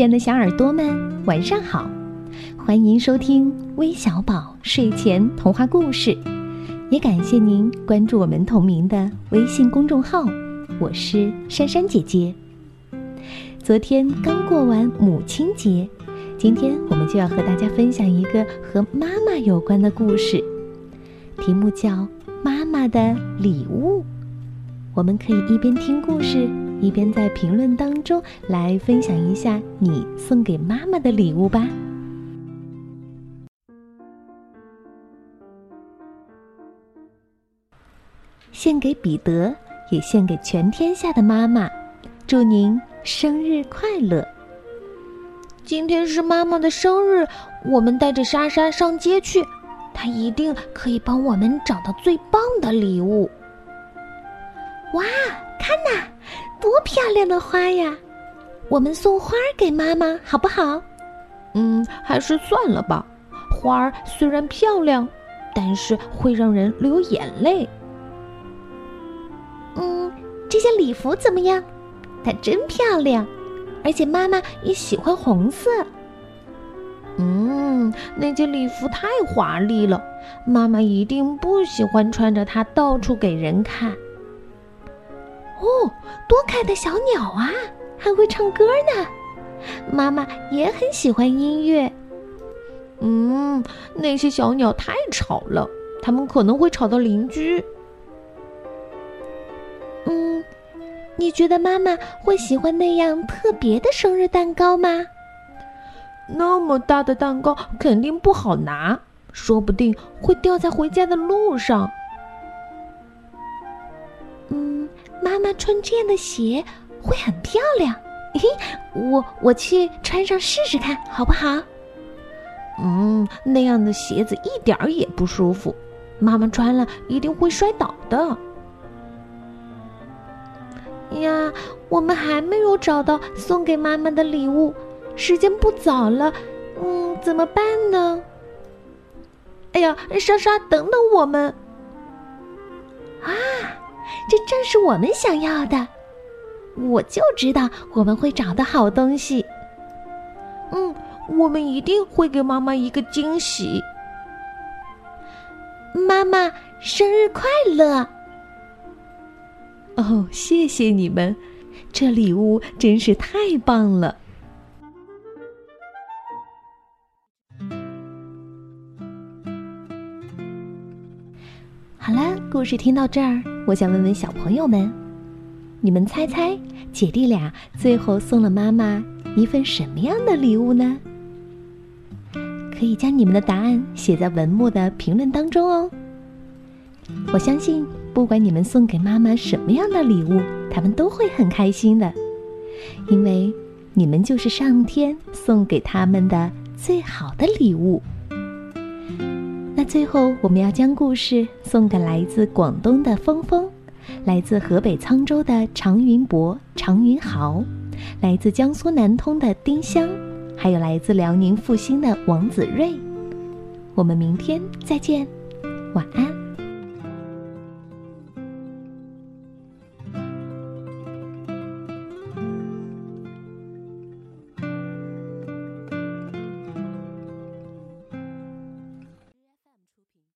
亲爱的小耳朵们，晚上好！欢迎收听微小宝睡前童话故事，也感谢您关注我们同名的微信公众号。我是珊珊姐姐。昨天刚过完母亲节，今天我们就要和大家分享一个和妈妈有关的故事，题目叫《妈妈的礼物》。我们可以一边听故事。一边在评论当中来分享一下你送给妈妈的礼物吧。献给彼得，也献给全天下的妈妈，祝您生日快乐！今天是妈妈的生日，我们带着莎莎上街去，她一定可以帮我们找到最棒的礼物。哇，看呐！多漂亮的花呀！我们送花给妈妈好不好？嗯，还是算了吧。花儿虽然漂亮，但是会让人流眼泪。嗯，这件礼服怎么样？它真漂亮，而且妈妈也喜欢红色。嗯，那件礼服太华丽了，妈妈一定不喜欢穿着它到处给人看。哦，多可爱的小鸟啊，还会唱歌呢！妈妈也很喜欢音乐。嗯，那些小鸟太吵了，它们可能会吵到邻居。嗯，你觉得妈妈会喜欢那样特别的生日蛋糕吗？那么大的蛋糕肯定不好拿，说不定会掉在回家的路上。穿这样的鞋会很漂亮，嘿，我我去穿上试试看，好不好？嗯，那样的鞋子一点儿也不舒服，妈妈穿了一定会摔倒的。呀，我们还没有找到送给妈妈的礼物，时间不早了，嗯，怎么办呢？哎呀，莎莎，等等我们！啊！这正是我们想要的，我就知道我们会找到好东西。嗯，我们一定会给妈妈一个惊喜。妈妈生日快乐！哦，谢谢你们，这礼物真是太棒了。好了，故事听到这儿，我想问问小朋友们，你们猜猜姐弟俩最后送了妈妈一份什么样的礼物呢？可以将你们的答案写在文末的评论当中哦。我相信，不管你们送给妈妈什么样的礼物，他们都会很开心的，因为你们就是上天送给他们的最好的礼物。最后，我们要将故事送给来自广东的峰峰，来自河北沧州的常云博、常云豪，来自江苏南通的丁香，还有来自辽宁阜新的王子睿。我们明天再见，晚安。